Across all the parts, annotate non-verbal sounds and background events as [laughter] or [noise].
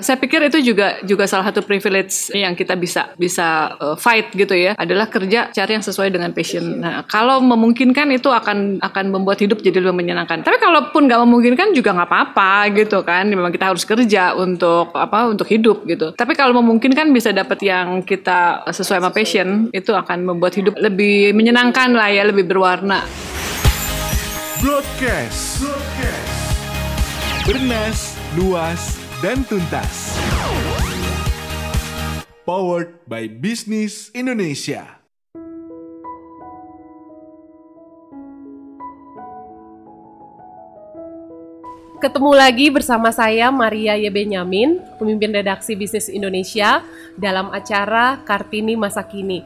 Saya pikir itu juga juga salah satu privilege yang kita bisa bisa uh, fight gitu ya, adalah kerja cari yang sesuai dengan passion. Nah, kalau memungkinkan itu akan akan membuat hidup jadi lebih menyenangkan. Tapi kalaupun nggak memungkinkan juga nggak apa-apa gitu kan. Memang kita harus kerja untuk apa? Untuk hidup gitu. Tapi kalau memungkinkan bisa dapat yang kita sesuai sama passion, itu akan membuat hidup lebih menyenangkan lah ya, lebih berwarna. Broadcast. Broadcast. Bernas, luas, dan tuntas. Powered by Business Indonesia. Ketemu lagi bersama saya Maria Y. Benyamin, pemimpin redaksi Bisnis Indonesia dalam acara Kartini Masa Kini.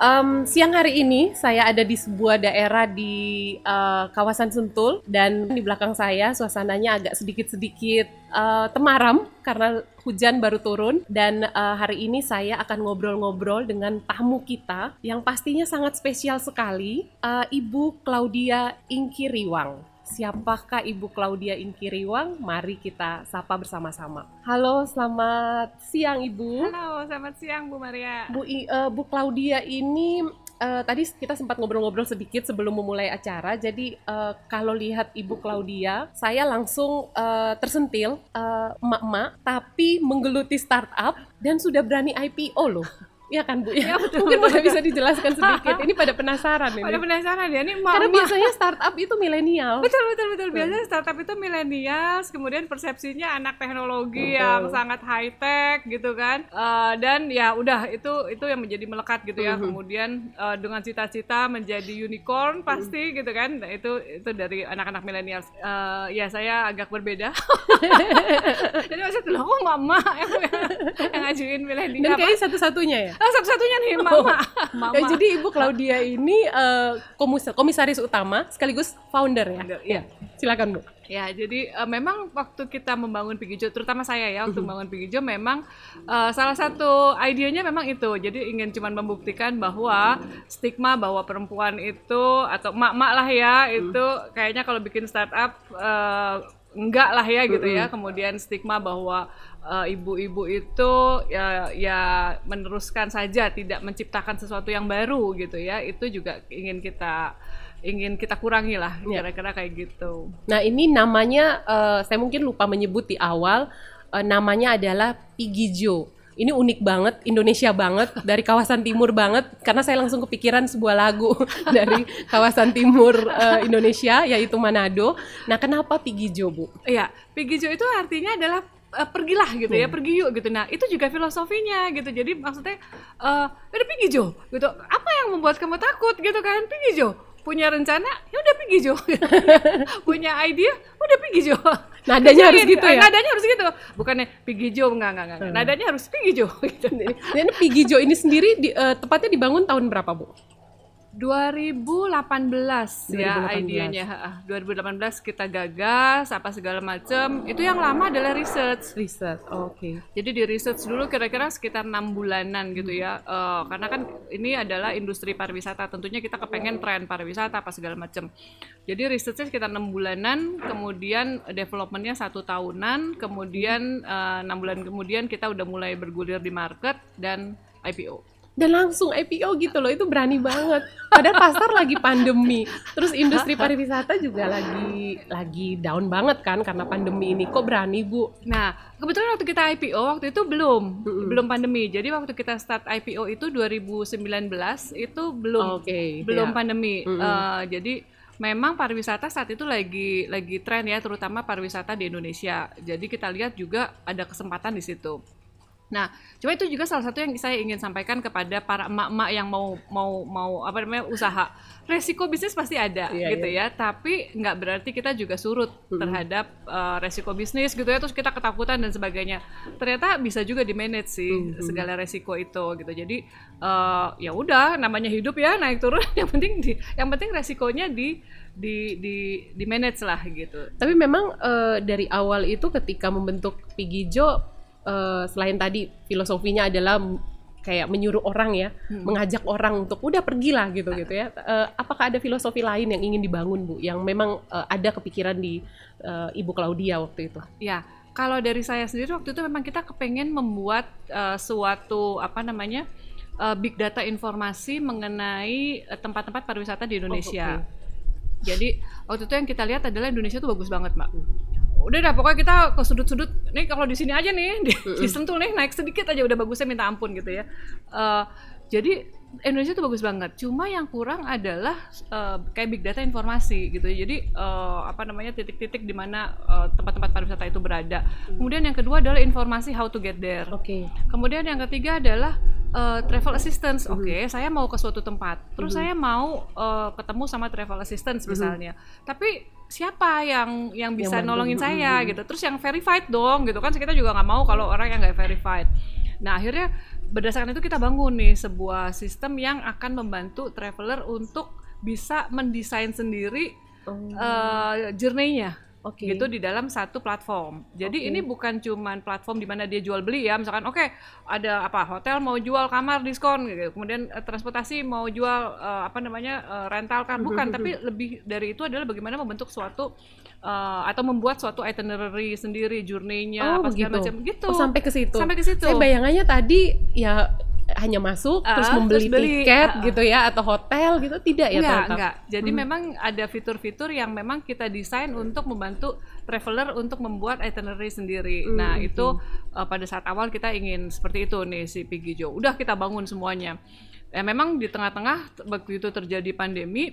Um, siang hari ini saya ada di sebuah daerah di uh, kawasan Sentul dan di belakang saya suasananya agak sedikit-sedikit uh, temaram karena hujan baru turun dan uh, hari ini saya akan ngobrol-ngobrol dengan tamu kita yang pastinya sangat spesial sekali, uh, Ibu Claudia Ingkiriwang. Siapakah Ibu Claudia Inkiriwang? Mari kita sapa bersama-sama. Halo, selamat siang Ibu. Halo, selamat siang Bu Maria. Bu, uh, Bu Claudia ini uh, tadi kita sempat ngobrol-ngobrol sedikit sebelum memulai acara. Jadi uh, kalau lihat Ibu Claudia, saya langsung uh, tersentil emak-emak, uh, tapi menggeluti startup dan sudah berani IPO loh. Iya kan Bu? Ya, [laughs] betul, Mungkin betul, bisa dijelaskan sedikit. Ini pada penasaran ini. Pada penasaran ya. Ini Karena biasanya startup itu milenial. Betul betul betul. Biasanya startup itu milenial, kemudian persepsinya anak teknologi betul. yang sangat high tech gitu kan. Uh, dan ya udah itu itu yang menjadi melekat gitu ya. Uh -huh. Kemudian uh, dengan cita-cita menjadi unicorn pasti uh -huh. gitu kan. Nah, itu itu dari anak-anak milenial. Uh, ya saya agak berbeda. [laughs] Jadi maksudnya loh kok mama [laughs] yang, yang ngajuin milenial. Dan kayak satu-satunya ya? Oh, satu-satunya nih mama. Oh. mama. Ya, jadi Ibu Claudia ini uh, komisaris utama sekaligus founder ya. Founder, ya. Silakan Bu. Ya, jadi uh, memang waktu kita membangun Pigijo, terutama saya ya, untuk membangun Pigijo memang uh, salah satu idenya memang itu. Jadi ingin cuma membuktikan bahwa stigma bahwa perempuan itu atau mak-mak lah ya, itu kayaknya kalau bikin startup uh, enggak lah ya gitu ya. Kemudian stigma bahwa ibu-ibu uh, itu ya ya meneruskan saja tidak menciptakan sesuatu yang baru gitu ya itu juga ingin kita ingin kita kurangi lah ya. kira-kira kayak gitu. Nah ini namanya uh, saya mungkin lupa menyebut di awal uh, namanya adalah Pigijo. Ini unik banget, Indonesia banget, dari kawasan timur banget, karena saya langsung kepikiran sebuah lagu [laughs] dari kawasan timur uh, Indonesia, yaitu Manado. Nah, kenapa Pigijo, Bu? Iya, Pigijo itu artinya adalah uh, pergilah gitu ya, hmm. pergi yuk gitu. Nah, itu juga filosofinya gitu. Jadi maksudnya uh, udah pergi Jo gitu. Apa yang membuat kamu takut gitu kan? Pergi Jo. Punya rencana, ya udah pergi Jo. [laughs] Punya ide, udah pergi Jo. Nadanya harus gitu ya. Nadanya harus gitu. Bukannya pergi Jo enggak enggak enggak. Hmm. Nadanya harus pergi Jo [laughs] gitu. Dan pergi Jo ini sendiri di, uh, tepatnya dibangun tahun berapa, Bu? 2018, 2018 ya idenya. 2018 kita gagas apa segala macam. Itu yang lama adalah research. Research, oke. Okay. Jadi di research dulu kira-kira sekitar enam bulanan gitu ya. Uh, karena kan ini adalah industri pariwisata. Tentunya kita kepengen tren pariwisata apa segala macam. Jadi researchnya sekitar enam bulanan, kemudian developmentnya satu tahunan, kemudian eh, enam uh, bulan kemudian kita udah mulai bergulir di market dan IPO dan langsung IPO gitu loh itu berani banget. Padahal pasar lagi pandemi. Terus industri pariwisata juga lagi lagi down banget kan karena pandemi ini. Kok berani bu? Nah kebetulan waktu kita IPO waktu itu belum. Mm -hmm. belum pandemi. Jadi waktu kita start IPO itu 2019 itu belum. Okay, belum yeah. pandemi. Mm -hmm. uh, jadi memang pariwisata saat itu lagi lagi tren ya terutama pariwisata di Indonesia. Jadi kita lihat juga ada kesempatan di situ Nah, coba itu juga salah satu yang saya ingin sampaikan kepada para emak-emak yang mau mau mau apa namanya usaha. Resiko bisnis pasti ada iya, gitu iya. ya, tapi nggak berarti kita juga surut hmm. terhadap uh, resiko bisnis gitu ya. Terus kita ketakutan dan sebagainya. Ternyata bisa juga di manage sih hmm. segala resiko itu gitu. Jadi uh, ya udah namanya hidup ya naik turun. [laughs] Yang penting di, yang penting resikonya di di di di manage lah gitu. Tapi memang uh, dari awal itu ketika membentuk Pigijo uh, selain tadi filosofinya adalah kayak menyuruh orang ya, hmm. mengajak orang untuk udah pergilah gitu gitu ya. Uh, apakah ada filosofi lain yang ingin dibangun bu, yang memang uh, ada kepikiran di uh, Ibu Claudia waktu itu? Ya, kalau dari saya sendiri waktu itu memang kita kepengen membuat uh, suatu apa namanya uh, big data informasi mengenai tempat-tempat pariwisata di Indonesia. Oh, okay. Jadi waktu itu yang kita lihat adalah Indonesia itu bagus banget, Mbak. Udah dah pokoknya kita ke sudut-sudut. Nih kalau di sini aja nih di, di Sentul nih naik sedikit aja udah bagusnya minta ampun gitu ya. Uh, jadi Indonesia tuh bagus banget. Cuma yang kurang adalah uh, kayak big data informasi gitu. Ya. Jadi uh, apa namanya titik-titik di mana uh, tempat-tempat pariwisata itu berada. Hmm. Kemudian yang kedua adalah informasi how to get there. Oke. Okay. Kemudian yang ketiga adalah uh, travel assistance. Hmm. Oke, okay, saya mau ke suatu tempat. Terus hmm. saya mau uh, ketemu sama travel assistance misalnya. Hmm. Tapi siapa yang yang bisa yang nolongin saya gitu. Terus yang verified dong gitu kan kita juga nggak mau kalau orang yang nggak verified. Nah, akhirnya berdasarkan itu kita bangun nih sebuah sistem yang akan membantu traveler untuk bisa mendesain sendiri oh. uh, journey-nya okay. gitu di dalam satu platform. Jadi okay. ini bukan cuman platform di mana dia jual beli ya, misalkan oke okay, ada apa hotel mau jual kamar diskon gitu, kemudian uh, transportasi mau jual uh, apa namanya uh, rental car bukan, tapi lebih dari itu adalah bagaimana membentuk suatu uh, atau membuat suatu itinerary sendiri, journey-nya oh, apa segala macam gitu. Oh, sampai ke situ. Sampai ke situ. Saya bayangannya tadi ya hanya masuk uh, terus membeli terus beli, tiket uh, gitu ya atau hotel gitu tidak ya enggak, enggak. Jadi hmm. memang ada fitur-fitur yang memang kita desain untuk membantu traveler untuk membuat itinerary sendiri. Hmm. Nah, itu uh, pada saat awal kita ingin seperti itu nih si Pigijo. Udah kita bangun semuanya. Ya memang di tengah-tengah begitu terjadi pandemi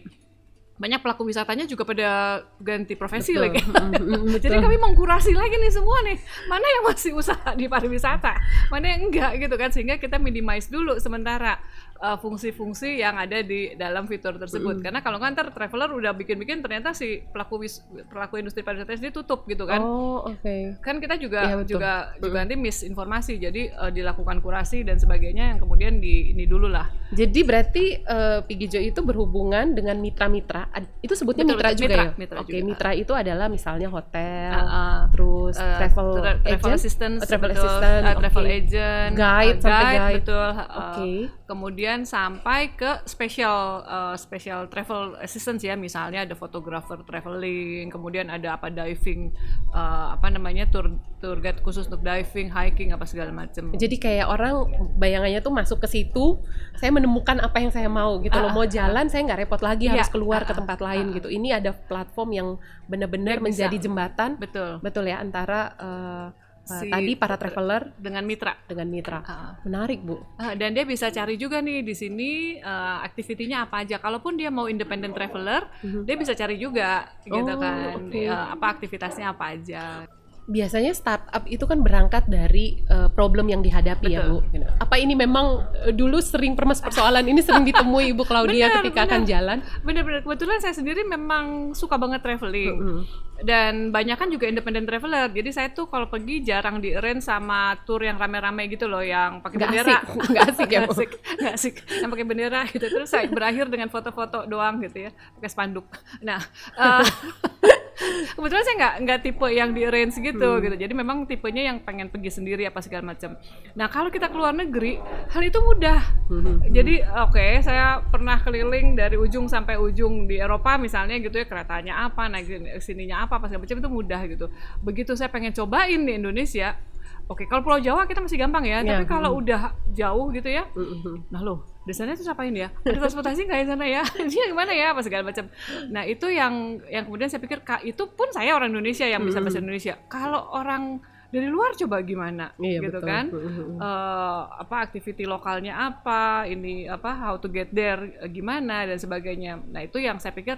banyak pelaku wisatanya juga pada ganti profesi betul. lagi. [laughs] Jadi kami mengkurasi lagi nih semua nih, mana yang masih usaha di pariwisata, mana yang enggak gitu kan, sehingga kita minimize dulu sementara uh, fungsi-fungsi yang ada di dalam fitur tersebut. Mm. Karena kalau ngantar traveler udah bikin-bikin ternyata si pelaku wis, pelaku industri pariwisata ini tutup gitu kan. Oh, oke. Okay. Kan kita juga ya, juga mm. juga nanti misinformasi. Jadi uh, dilakukan kurasi dan sebagainya yang kemudian di ini dulu lah. Jadi berarti uh, Pigijo itu berhubungan dengan mitra-mitra. Itu sebutnya betul, mitra betul, juga mitra, ya? Mitra oke, okay, mitra itu adalah misalnya hotel, uh, uh, terus uh, travel tra travel agent, assistant, oh, travel betul, assistant, uh, travel okay. agent, guide, uh, guide, guide, betul. Uh, oke. Okay. Kemudian sampai ke special uh, special travel assistance ya misalnya ada fotografer traveling kemudian ada apa diving uh, apa namanya tour tour guide khusus untuk diving hiking apa segala macam jadi kayak orang bayangannya tuh masuk ke situ saya menemukan apa yang saya mau gitu uh, loh mau jalan uh, saya nggak repot lagi iya, harus keluar uh, ke tempat lain uh, gitu. Ini ada platform yang benar-benar menjadi jembatan. Betul. Betul ya antara uh, si tadi para traveler dengan mitra. dengan mitra. Uh, menarik bu. Uh, dan dia bisa cari juga nih di sini uh, aktivitinya apa aja. Kalaupun dia mau independent traveler uh-huh. dia bisa cari juga gitu oh, kan. okay. uh, apa aktivitasnya apa aja biasanya startup itu kan berangkat dari uh, problem yang dihadapi ya, Betul. ya Bu. Apa ini memang uh, dulu sering permas persoalan ini sering ditemui Ibu Claudia bener, ketika bener. akan jalan? Benar-benar kebetulan saya sendiri memang suka banget traveling. Mm -hmm. Dan banyak kan juga independent traveler. Jadi saya tuh kalau pergi jarang di arrange sama tour yang rame-rame gitu loh yang pakai bendera. Asik. Nggak asik ya, Gak asik. Gak asik. Yang pakai bendera gitu. Terus saya berakhir dengan foto-foto doang gitu ya, pakai spanduk. Nah, uh, [laughs] [laughs] kebetulan saya nggak nggak tipe yang di arrange gitu hmm. gitu jadi memang tipenya yang pengen pergi sendiri apa segala macam nah kalau kita keluar negeri hal itu mudah hmm. jadi oke okay, saya pernah keliling dari ujung sampai ujung di Eropa misalnya gitu ya keretanya apa naik sininya apa apa segala macam itu mudah gitu begitu saya pengen cobain di Indonesia Oke, kalau Pulau Jawa kita masih gampang ya, yeah. tapi kalau hmm. udah jauh gitu ya, mm-hmm. nah loh, di sana tuh siapain ya? Ada transportasi nggak di sana ya? [laughs] Dia gimana ya? Apa segala macam. Nah itu yang yang kemudian saya pikir, kak itu pun saya orang Indonesia yang bisa bahasa Indonesia. Kalau orang dari luar coba gimana, iya, gitu betul. kan? uh, apa aktiviti lokalnya apa, ini apa how to get there gimana dan sebagainya. Nah itu yang saya pikir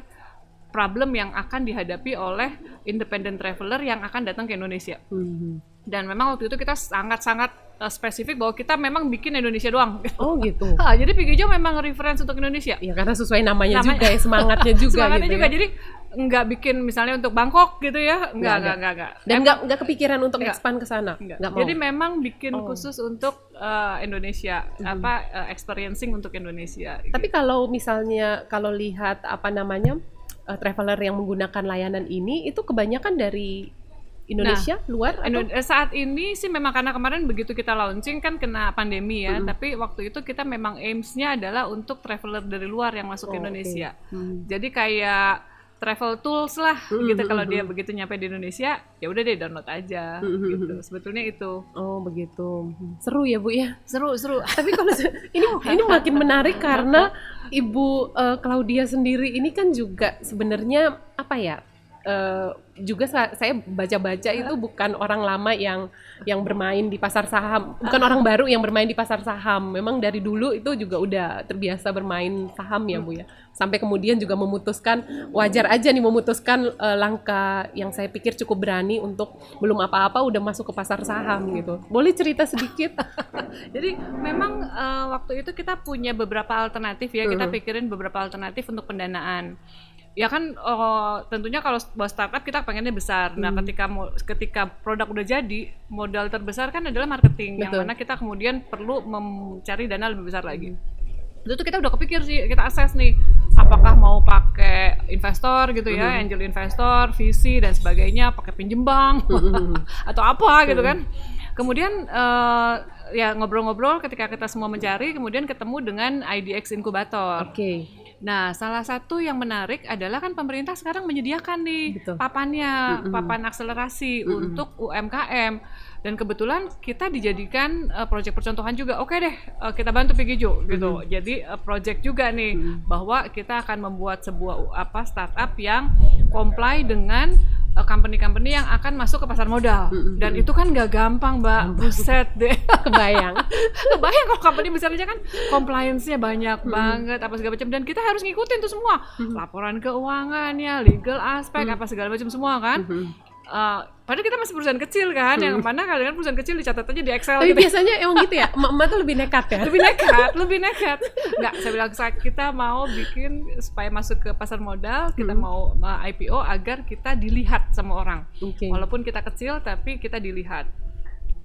problem yang akan dihadapi oleh independent traveler yang akan datang ke Indonesia. Mm-hmm dan memang waktu itu kita sangat-sangat uh, spesifik bahwa kita memang bikin Indonesia doang. Oh gitu. ha, [laughs] jadi Pigijo memang reference untuk Indonesia. Ya karena sesuai namanya, namanya juga ya [laughs] semangatnya juga. semangatnya gitu juga. Ya. Jadi nggak bikin misalnya untuk Bangkok gitu ya, nggak nggak nggak nggak. Dan nggak nggak kepikiran untuk enggak. expand ke sana. Jadi memang bikin oh. khusus untuk uh, Indonesia, hmm. apa uh, experiencing untuk Indonesia. Tapi gitu. kalau misalnya kalau lihat apa namanya uh, traveler yang menggunakan layanan ini itu kebanyakan dari Indonesia nah, luar atau? Eh, saat ini sih memang karena kemarin begitu kita launching kan kena pandemi ya, -hmm. tapi waktu itu kita memang aimsnya adalah untuk traveler dari luar yang masuk oh, ke Indonesia. Okay. Hmm. Jadi kayak travel tools lah mm-hmm. gitu kalau dia begitu nyampe di Indonesia ya udah deh download aja mm-hmm. gitu sebetulnya itu oh begitu seru ya bu ya seru seru [laughs] tapi kalau ini ini makin menarik karena [laughs] ibu uh, Claudia sendiri ini kan juga sebenarnya apa ya uh, juga saya baca-baca itu bukan orang lama yang yang bermain di pasar saham, bukan orang baru yang bermain di pasar saham. Memang dari dulu itu juga udah terbiasa bermain saham ya Bu ya. Sampai kemudian juga memutuskan wajar aja nih memutuskan uh, langkah yang saya pikir cukup berani untuk belum apa-apa udah masuk ke pasar saham gitu. Boleh cerita sedikit? [laughs] Jadi memang uh, waktu itu kita punya beberapa alternatif ya, kita pikirin beberapa alternatif untuk pendanaan ya kan uh, tentunya kalau buat startup kita pengennya besar. Nah, hmm. Ketika ketika produk udah jadi, modal terbesar kan adalah marketing Betul. yang mana kita kemudian perlu mencari dana lebih besar lagi. Hmm. Itu tuh kita udah kepikir sih, kita akses nih apakah mau pakai investor gitu ya, hmm. angel investor, VC dan sebagainya, pakai pinjem bank hmm. [laughs] atau apa gitu kan. Kemudian uh, ya ngobrol-ngobrol ketika kita semua mencari, kemudian ketemu dengan IDX Inkubator. Oke. Okay Nah, salah satu yang menarik adalah kan pemerintah sekarang menyediakan nih Betul. papannya, mm -hmm. papan akselerasi mm -hmm. untuk UMKM. Dan kebetulan kita dijadikan uh, proyek percontohan juga. Oke deh, uh, kita bantu Pigijo gitu. Mm -hmm. Jadi uh, proyek juga nih mm -hmm. bahwa kita akan membuat sebuah apa startup yang comply dengan Eh, company-company yang akan masuk ke pasar modal. Mm-hmm. dan itu kan nggak gampang mbak. Buset deh. [laughs] Kebayang. Kebayang kalau company besar aja kan compliance-nya banyak mm-hmm. banget apa segala macam. Dan kita harus ngikutin tuh semua. Mm-hmm. laporan keuangannya legal aspek mm-hmm. apa segala macam semua kan. Mm-hmm Uh, padahal kita masih perusahaan kecil kan, hmm. yang mana kadang perusahaan kecil dicatat aja di Excel. Tapi gitu. biasanya emang gitu ya, [laughs] emak tuh lebih nekat ya. lebih nekat, lebih nekat. Enggak, saya bilang kita mau bikin supaya masuk ke pasar modal, kita hmm. mau IPO agar kita dilihat sama orang. Okay. Walaupun kita kecil, tapi kita dilihat.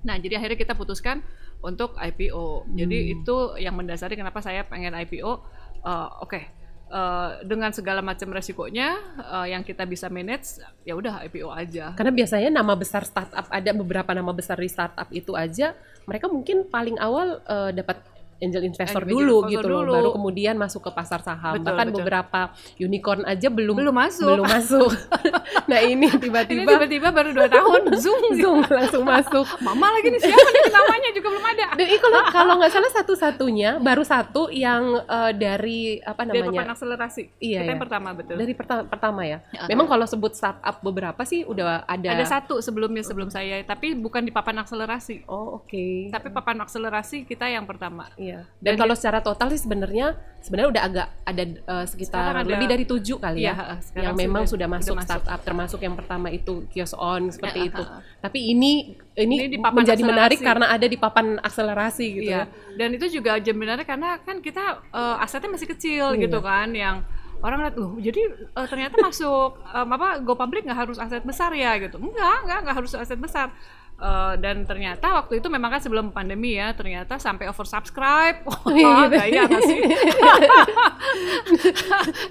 Nah, jadi akhirnya kita putuskan untuk IPO. Hmm. Jadi itu yang mendasari kenapa saya pengen IPO. Uh, Oke. Okay uh, dengan segala macam resikonya uh, yang kita bisa manage ya udah IPO aja. Karena biasanya nama besar startup ada beberapa nama besar di startup itu aja mereka mungkin paling awal uh, dapat angel investor angel dulu investor gitu dulu. loh, baru kemudian masuk ke pasar saham. Betul, Bahkan betul. beberapa unicorn aja belum belum masuk. Belum masuk. [laughs] nah ini tiba-tiba tiba-tiba baru dua tahun [laughs] zoom zoom langsung masuk. [laughs] Mama lagi nih siapa nih namanya juga belum ada. Dan ini kalau kalau nggak salah satu-satunya baru satu yang uh, dari apa namanya? Dari akselerasi. Iya. Kita ya. yang pertama betul. Dari perta pertama ya. ya Memang kalau sebut startup beberapa sih udah ada. Ada satu sebelumnya sebelum saya, tapi bukan di papan akselerasi. Oh oke. Okay. Tapi papan akselerasi kita yang pertama. Iya. Dan, kalau secara total sih sebenarnya sebenarnya udah agak ada uh, sekitar ada, lebih dari tujuh kali ya, ya yang memang sudah, sudah masuk sudah startup masuk. termasuk yang pertama itu kios on seperti ya, itu. Uh, Tapi ini ini, ini menjadi akselerasi. menarik karena ada di papan akselerasi gitu ya. ya. Dan itu juga menarik karena kan kita uh, asetnya masih kecil iya. gitu kan yang orang lihat loh jadi uh, ternyata masuk um, apa go public nggak harus aset besar ya gitu enggak enggak enggak harus aset besar Uh, dan ternyata waktu itu memang kan sebelum pandemi ya ternyata sampai oversubscribe. Oh, iya, gaya gak sih? [laughs]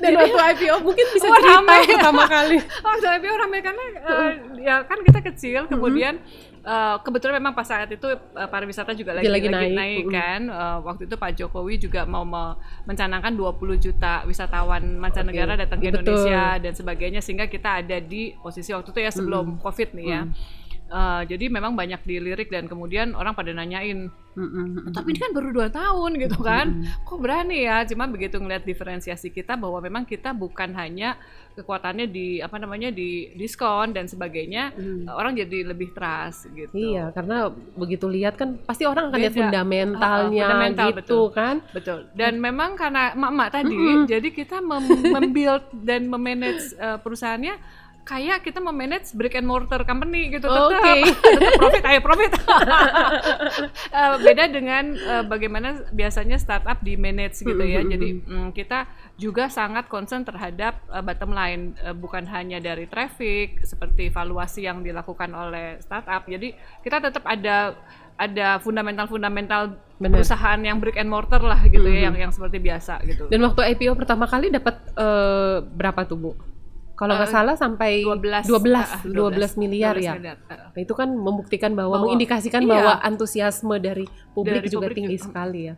Dan Jadi, waktu IPO mungkin bisa cerita rame. pertama kali. [laughs] Waktu IPO ramai karena uh, ya kan kita kecil kemudian uh, kebetulan memang pas saat itu uh, pariwisata juga lagi, lagi, lagi naik, naik kan. Uh, waktu itu Pak Jokowi juga mau me mencanangkan 20 juta wisatawan mancanegara okay. datang ke Indonesia dan sebagainya sehingga kita ada di posisi waktu itu ya sebelum mm. COVID nih ya. Mm Uh, jadi memang banyak dilirik dan kemudian orang pada nanyain, mm-hmm. tapi ini kan baru dua tahun gitu kan, mm-hmm. kok berani ya? Cuma begitu ngeliat diferensiasi kita bahwa memang kita bukan hanya kekuatannya di apa namanya di diskon dan sebagainya, mm. orang jadi lebih trust gitu. Iya, karena begitu lihat kan pasti orang akan Beda. lihat fundamentalnya uh, fundamental, gitu betul. kan. Betul. Dan mm. memang karena emak-emak tadi, mm-hmm. jadi kita mem- membuild dan memanage uh, perusahaannya kayak kita memanage brick and mortar company gitu tetap, okay. tetap profit ayo profit uh, [laughs] beda dengan uh, bagaimana biasanya startup di manage gitu ya mm-hmm. jadi um, kita juga sangat concern terhadap uh, bottom line uh, bukan hanya dari traffic seperti valuasi yang dilakukan oleh startup jadi kita tetap ada ada fundamental-fundamental perusahaan yang brick and mortar lah gitu mm -hmm. ya yang yang seperti biasa gitu. Dan waktu IPO pertama kali dapat uh, berapa tuh Bu? Kalau nggak uh, salah sampai 12 12 uh, 12, 12 miliar 12 ya. Miliar. Uh. Itu kan membuktikan bahwa, bahwa mengindikasikan iya, bahwa antusiasme dari publik dari juga publik tinggi uh, sekali ya.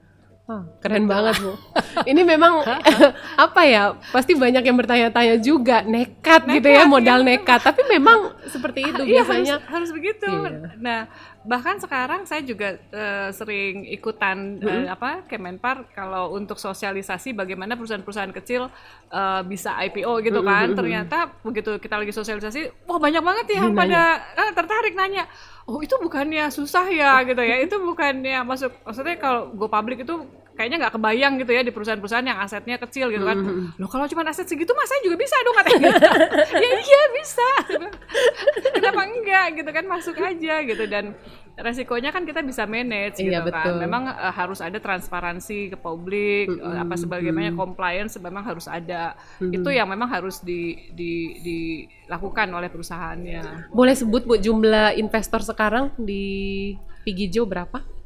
Oh, keren gitu. banget bu. [laughs] Ini memang [laughs] apa ya? Pasti banyak yang bertanya-tanya juga nekat, nekat gitu ya modal ya. nekat. Tapi memang seperti itu iya, biasanya. Harus, harus begitu. Iya. Nah bahkan sekarang saya juga uh, sering ikutan mm -hmm. uh, apa Kemenpar kalau untuk sosialisasi bagaimana perusahaan-perusahaan kecil uh, bisa IPO gitu kan. Mm -hmm. Ternyata begitu kita lagi sosialisasi, wah banyak banget ya yang pada uh, tertarik nanya oh itu bukannya susah ya [laughs] gitu ya itu bukannya masuk maksudnya kalau go public itu kayaknya nggak kebayang gitu ya di perusahaan-perusahaan yang asetnya kecil gitu kan mm-hmm. loh kalau cuma aset segitu mas saya juga bisa dong katanya [laughs] ya iya bisa kenapa enggak gitu kan masuk aja gitu dan resikonya kan kita bisa manage iya, gitu kan. betul. kan. Memang uh, harus ada transparansi ke publik, mm -hmm. apa sebagaimana mm -hmm. compliance memang harus ada. Mm -hmm. Itu yang memang harus di, di dilakukan oleh perusahaannya. Boleh sebut Bu jumlah investor sekarang di Pigijo berapa?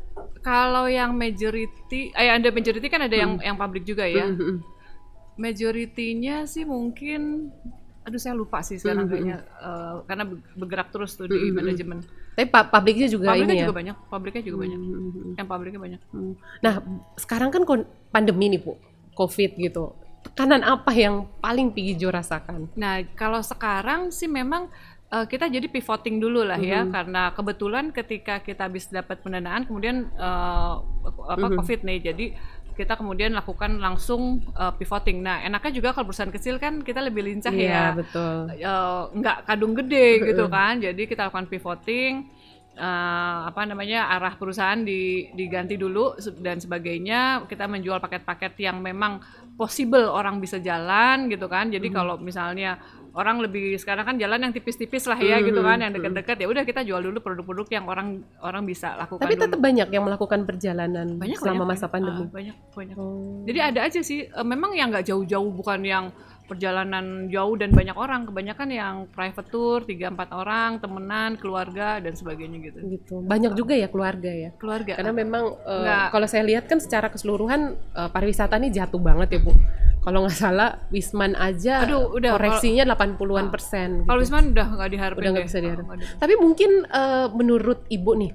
Kalau yang majority, eh ada majority kan ada yang mm. yang publik juga ya. Mm -hmm. Majoritinya sih mungkin aduh saya lupa sih sekarang mm -hmm. kayaknya uh, karena bergerak terus tuh di mm -hmm. manajemen. Tapi publiknya juga publiknya ini juga ya? banyak, publiknya juga banyak. Mm -hmm. Yang publiknya banyak. Mm. Nah, sekarang kan pandemi nih, Bu. Covid gitu. Tekanan apa yang paling Jo rasakan? Nah, kalau sekarang sih memang uh, kita jadi pivoting dulu lah ya, mm -hmm. karena kebetulan ketika kita habis dapat pendanaan, kemudian uh, apa mm -hmm. COVID nih, jadi kita kemudian lakukan langsung uh, pivoting. Nah, enaknya juga kalau perusahaan kecil kan kita lebih lincah yeah, ya. betul. Uh, nggak kadung gede gitu kan. Jadi kita lakukan pivoting uh, apa namanya arah perusahaan di, diganti dulu dan sebagainya. Kita menjual paket-paket yang memang possible orang bisa jalan gitu kan. Jadi hmm. kalau misalnya orang lebih sekarang kan jalan yang tipis-tipis lah ya mm -hmm. gitu kan yang dekat-dekat ya udah kita jual dulu produk-produk yang orang orang bisa lakukan tapi tetap banyak yang melakukan perjalanan banyak, selama banyak, masa pandemi. Uh, banyak banyak. Oh. jadi ada aja sih uh, memang yang nggak jauh-jauh bukan yang perjalanan jauh dan banyak orang kebanyakan yang private tour tiga empat orang temenan keluarga dan sebagainya gitu. Gitu. Banyak juga ya keluarga ya? Keluarga. Karena memang uh, kalau saya lihat kan secara keseluruhan uh, pariwisata ini jatuh banget ya bu kalau nggak salah Wisman aja Aduh, udah, koreksinya delapan puluhan ah. persen. Gitu. Kalau Wisman udah nggak diharapin. Udah nggak bisa diharapin. Oh, Tapi mungkin uh, menurut Ibu nih,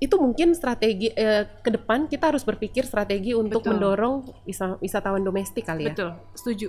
itu mungkin strategi uh, ke depan kita harus berpikir strategi untuk Betul. mendorong wisatawan domestik kali ya. Betul, setuju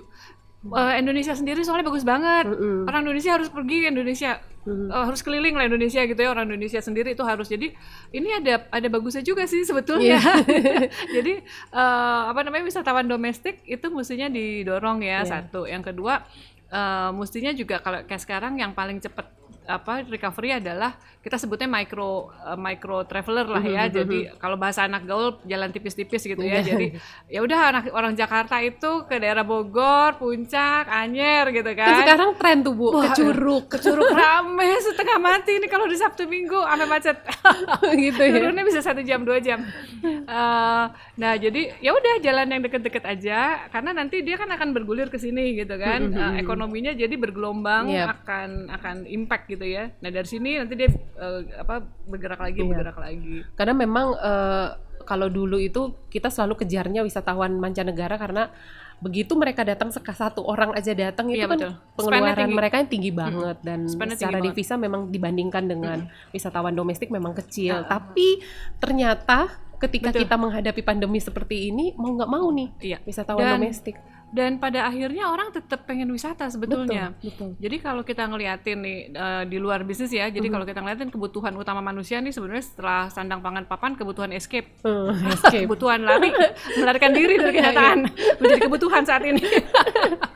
uh, Indonesia sendiri soalnya bagus banget. Mm -hmm. Orang Indonesia harus pergi ke Indonesia, mm -hmm. uh, harus keliling lah Indonesia gitu ya. Orang Indonesia sendiri itu harus. Jadi ini ada ada bagusnya juga sih sebetulnya. Yeah. [laughs] Jadi uh, apa namanya wisatawan domestik itu mestinya didorong ya yeah. satu. Yang kedua uh, mestinya juga kalau kayak sekarang yang paling cepat apa recovery adalah kita sebutnya micro uh, micro traveler lah ya. Mm-hmm. Jadi kalau bahasa anak gaul jalan tipis-tipis gitu ya. Iya. Jadi ya udah anak orang Jakarta itu ke daerah Bogor, Puncak, Anyer gitu kan. Dan sekarang tren tuh Bu, Wah, ke Curug. Ke Curug [laughs] rame setengah mati ini kalau di Sabtu Minggu ame macet. [laughs] gitu ya. Turunnya bisa satu jam dua jam. Uh, nah jadi ya udah jalan yang deket-deket aja karena nanti dia kan akan bergulir ke sini gitu kan. Uh, ekonominya jadi bergelombang yep. akan akan impact gitu ya. Nah dari sini nanti dia uh, apa bergerak lagi iya. bergerak lagi karena memang uh, kalau dulu itu kita selalu kejarnya wisatawan mancanegara karena begitu mereka datang satu orang aja datang itu iya, kan betul. pengeluaran mereka yang tinggi banget hmm. dan Spendnya secara divisa banget. memang dibandingkan dengan hmm. wisatawan domestik memang kecil. Uh, Tapi ternyata ketika betul. kita menghadapi pandemi seperti ini mau nggak mau nih iya. wisatawan dan, domestik dan pada akhirnya orang tetap pengen wisata sebetulnya. Betul, betul. Jadi kalau kita ngeliatin nih uh, di luar bisnis ya, jadi mm. kalau kita ngeliatin kebutuhan utama manusia nih sebenarnya setelah sandang pangan papan kebutuhan escape, uh, [laughs] escape. kebutuhan lari, [laughs] melarikan diri dari kenyataan menjadi kebutuhan saat ini.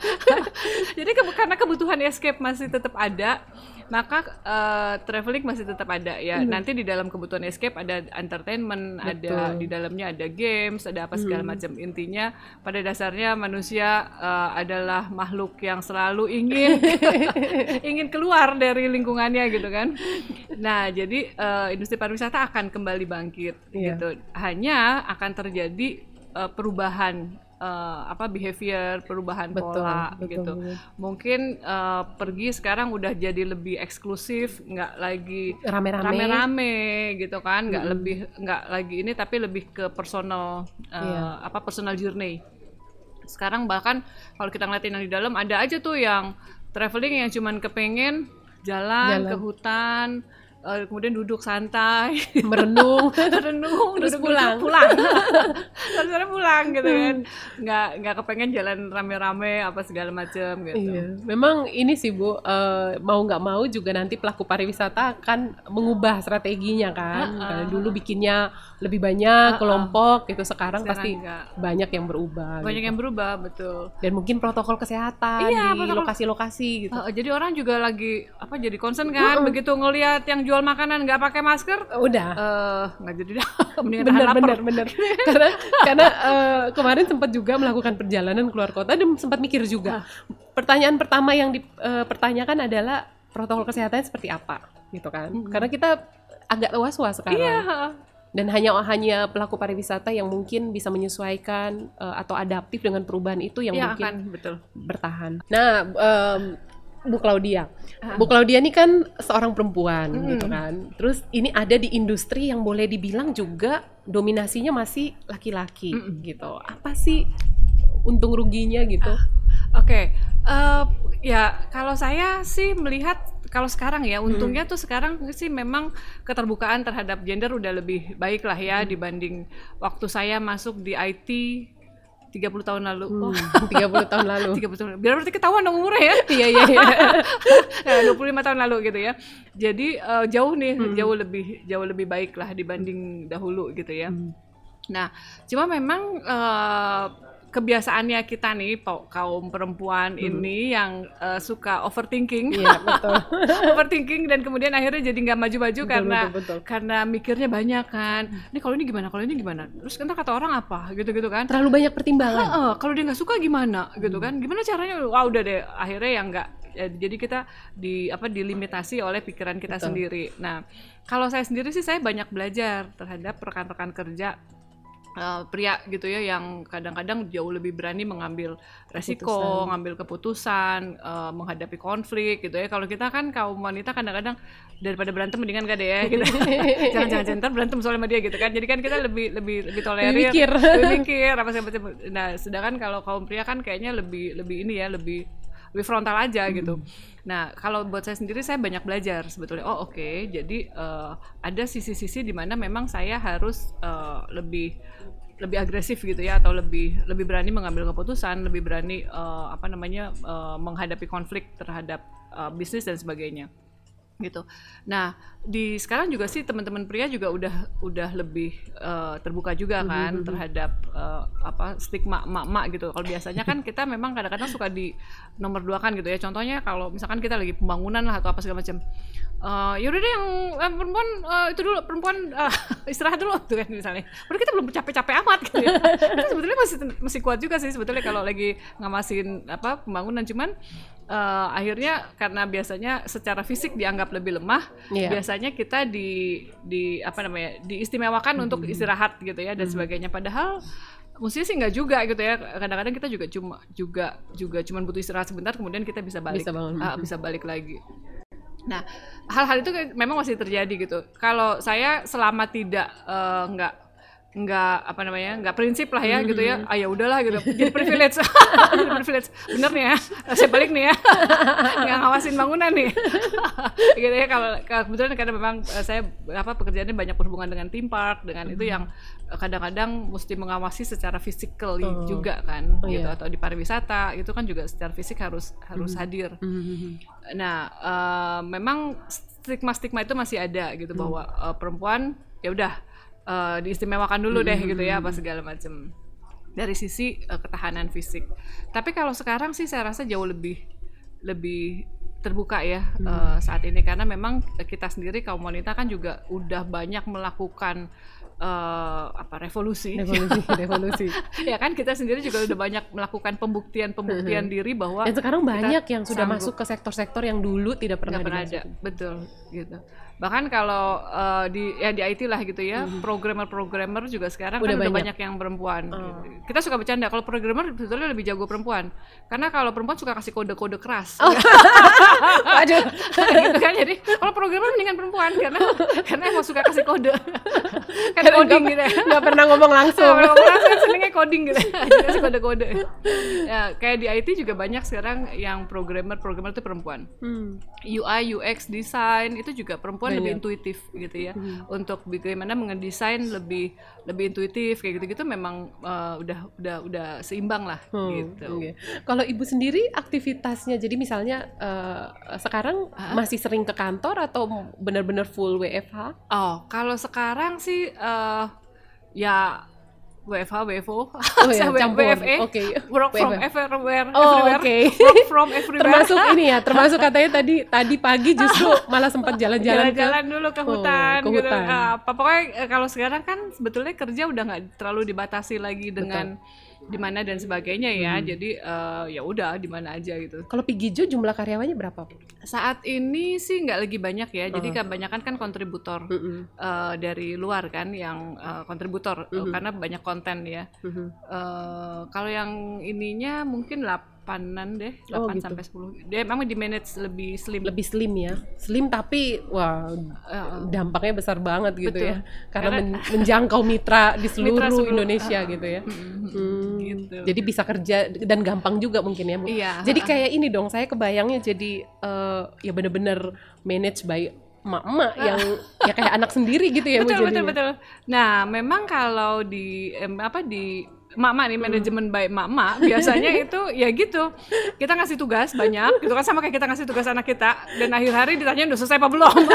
[laughs] jadi ke karena kebutuhan escape masih tetap ada, maka uh, traveling masih tetap ada ya. Hmm. Nanti di dalam kebutuhan escape ada entertainment, Betul. ada di dalamnya ada games, ada apa segala hmm. macam. Intinya pada dasarnya manusia uh, adalah makhluk yang selalu ingin [laughs] ingin keluar dari lingkungannya gitu kan. Nah, jadi uh, industri pariwisata akan kembali bangkit yeah. gitu. Hanya akan terjadi uh, perubahan uh, apa behavior perubahan betul, pola betul, gitu betul. mungkin uh, pergi sekarang udah jadi lebih eksklusif nggak lagi rame-rame gitu kan nggak hmm. lebih nggak lagi ini tapi lebih ke personal uh, yeah. apa personal journey sekarang bahkan kalau kita ngeliatin yang di dalam ada aja tuh yang traveling yang cuman kepengen jalan, jalan. ke hutan uh, kemudian duduk santai merenung [laughs] merenung terus pulang pulang sore pulang gitu kan nggak nggak kepengen jalan rame-rame apa segala macam gitu iya. memang ini sih bu uh, mau nggak mau juga nanti pelaku pariwisata akan mengubah strateginya kan uh, uh. dulu bikinnya lebih banyak uh, uh. kelompok gitu sekarang, sekarang pasti enggak. banyak yang berubah banyak gitu. yang berubah betul dan mungkin protokol kesehatan iya, di lokasi-lokasi gitu uh, jadi orang juga lagi apa jadi concern kan uh, uh. begitu ngelihat yang jual makanan nggak pakai masker udah uh, nggak jadi dah [laughs] mendingan bener, bener, bener. karena karena uh, kemarin sempat juga melakukan perjalanan keluar kota dan sempat mikir juga pertanyaan pertama yang dipertanyakan uh, adalah protokol kesehatannya seperti apa gitu kan hmm. karena kita agak was-was sekarang iya. dan hanya hanya pelaku pariwisata yang mungkin bisa menyesuaikan uh, atau adaptif dengan perubahan itu yang ya, mungkin akan, betul. bertahan. Nah, um, Bu Claudia. Uh. Bu Claudia ini kan seorang perempuan hmm. gitu kan. Terus ini ada di industri yang boleh dibilang juga dominasinya masih laki-laki hmm. gitu. Apa sih untung ruginya gitu? Uh, Oke. Okay. Uh, eh, ya kalau saya sih melihat kalau sekarang ya untungnya hmm. tuh sekarang sih memang keterbukaan terhadap gender udah lebih baik lah ya hmm. dibanding waktu saya masuk di IT 30 tahun lalu. Hmm, oh. [laughs] 30 tahun lalu. [laughs] 30 tahun. Biar berarti ketahuan dong umurnya ya. iya iya iya. [laughs] 25 tahun lalu gitu ya. Jadi uh, jauh nih, hmm. jauh lebih jauh lebih baik lah dibanding dahulu gitu ya. Hmm. Nah, cuma memang uh, kebiasaannya kita nih kaum perempuan hmm. ini yang uh, suka overthinking, iya, betul. [laughs] overthinking dan kemudian akhirnya jadi nggak maju-maju karena betul, betul. karena mikirnya banyak kan. Ini kalau ini gimana, kalau ini gimana. Terus kan kata orang apa, gitu-gitu kan. Terlalu banyak pertimbangan. Uh, uh, kalau dia nggak suka gimana, gitu kan. Gimana caranya? Wah udah deh, akhirnya yang nggak ya, jadi kita di apa dilimitasi oleh pikiran kita Betul. sendiri. Nah, kalau saya sendiri sih saya banyak belajar terhadap rekan-rekan kerja uh, pria gitu ya yang kadang-kadang jauh lebih berani mengambil resiko, keputusan. ngambil keputusan, uh, menghadapi konflik gitu ya. Kalau kita kan kaum wanita kadang-kadang daripada berantem mendingan gak deh ya gitu. [laughs] Jangan-jangan jangan berantem soalnya sama dia gitu kan. Jadi kan kita lebih lebih lebih tolerir, lebih mikir, lebih mikir apa sih Nah, sedangkan kalau kaum pria kan kayaknya lebih lebih ini ya, lebih lebih frontal aja hmm. gitu. Nah, kalau buat saya sendiri saya banyak belajar sebetulnya. Oh, oke. Okay. Jadi uh, ada sisi-sisi di mana memang saya harus uh, lebih lebih agresif gitu ya atau lebih lebih berani mengambil keputusan, lebih berani uh, apa namanya uh, menghadapi konflik terhadap uh, bisnis dan sebagainya gitu. Nah di sekarang juga sih teman-teman pria juga udah udah lebih uh, terbuka juga mm-hmm, kan mm -hmm. terhadap uh, apa stigma emak-emak gitu. Kalau biasanya kan kita memang kadang-kadang suka di nomor dua kan gitu ya. Contohnya kalau misalkan kita lagi pembangunan lah atau apa segala macam. Uh, yaudah deh yang eh, perempuan uh, itu dulu perempuan uh, [laughs] istirahat dulu tuh kan misalnya. Udah kita belum capek-capek amat gitu ya. itu sebetulnya masih masih kuat juga sih sebetulnya kalau lagi ngamasin apa pembangunan cuman uh, akhirnya karena biasanya secara fisik dianggap lebih lemah, yeah. biasanya kita di di apa namanya diistimewakan hmm. untuk istirahat gitu ya dan hmm. sebagainya. Padahal mestinya sih nggak juga gitu ya. Kadang-kadang kita juga cuma juga juga cuma butuh istirahat sebentar, kemudian kita bisa balik bisa, uh, bisa balik lagi. Nah, hal-hal itu memang masih terjadi gitu. Kalau saya selama tidak uh, nggak nggak apa namanya nggak prinsip lah ya mm -hmm. gitu ya ah ya udahlah gitu [laughs] jadi privilege [laughs] jadi privilege bener nih ya saya balik nih ya [laughs] nggak ngawasin bangunan nih gitu ya kalau kebetulan karena memang eh, saya apa pekerjaannya banyak berhubungan dengan theme park dengan mm -hmm. itu yang eh, kadang-kadang mesti mengawasi secara fisikal oh. juga kan oh, gitu iya. atau di pariwisata itu kan juga secara fisik harus harus mm -hmm. hadir mm -hmm. nah uh, memang stigma stigma itu masih ada gitu mm. bahwa uh, perempuan ya udah uh, diistimewakan dulu deh gitu ya apa hmm. segala macam dari sisi uh, ketahanan fisik. Tapi kalau sekarang sih saya rasa jauh lebih lebih terbuka ya hmm. uh, saat ini karena memang kita sendiri kaum wanita kan juga udah banyak melakukan uh, apa revolusi revolusi [laughs] revolusi ya kan kita sendiri juga udah banyak melakukan pembuktian pembuktian diri bahwa dan sekarang banyak yang sudah sanggup. masuk ke sektor-sektor yang dulu tidak pernah, pernah ada betul gitu bahkan kalau uh, di ya di IT lah gitu ya mm-hmm. programmer-programmer juga sekarang udah kan banyak. udah banyak yang perempuan oh. gitu. kita suka bercanda kalau programmer sebetulnya lebih jago perempuan karena kalau perempuan suka kasih kode-kode keras oh. [laughs] Aduh. gitu kan jadi kalau programmer mendingan perempuan karena karena emang suka kasih kode [laughs] kan coding gitu ya nggak pernah ngomong langsung nggak pernah ngomong langsung seringnya coding gitu [laughs] kasih kode-kode ya kayak di IT juga banyak sekarang yang programmer programmer itu perempuan hmm. UI UX design itu juga perempuan banyak. lebih intuitif gitu ya hmm. untuk bagaimana mengedesain lebih lebih intuitif kayak gitu-gitu memang uh, udah udah udah seimbang lah hmm. gitu okay. kalau ibu sendiri aktivitasnya jadi misalnya uh, sekarang uh masih sering ke kantor atau benar-benar full WFH oh kalau sekarang sih uh, ya WFH, WFO, oh, [laughs] ya, campur. WFE, okay. work from everywhere, oh, everywhere, okay. work from [laughs] everywhere. termasuk ini ya, termasuk [laughs] katanya tadi tadi pagi justru malah sempat jalan-jalan jalan-jalan dulu ke hutan, oh, ke gitu. hutan. gitu. Uh, pokoknya eh, kalau sekarang kan sebetulnya kerja udah nggak terlalu dibatasi lagi dengan Betul di mana dan sebagainya ya. Hmm. Jadi uh, ya udah di mana aja gitu. Kalau Pigijo jumlah karyawannya berapa? Saat ini sih nggak lagi banyak ya. Jadi kebanyakan kan kontributor uh -uh. Uh, dari luar kan yang uh, kontributor uh -uh. karena banyak konten ya. Uh -huh. uh, kalau yang ininya mungkin lah delapanan deh, 8 oh, gitu. sampai 10. Dia memang di manage lebih slim. Lebih slim ya. Slim tapi wah uh, dampaknya besar banget gitu betul. ya. Karena, Karena men menjangkau mitra di seluruh mitra seluruh, Indonesia uh, gitu ya. Hmm, gitu. Jadi bisa kerja dan gampang juga mungkin ya, Bu. Iya. Jadi uh, kayak ini dong, saya kebayangnya jadi uh, ya bener-bener manage by emak-emak yang ya kayak anak sendiri gitu ya betul, Bu betul betul nah memang kalau di eh, apa di mak-mak nih manajemen baik mak-mak biasanya [laughs] itu ya gitu kita ngasih tugas banyak gitu kan sama kayak kita ngasih tugas anak kita dan akhir hari ditanya udah selesai apa belum [laughs]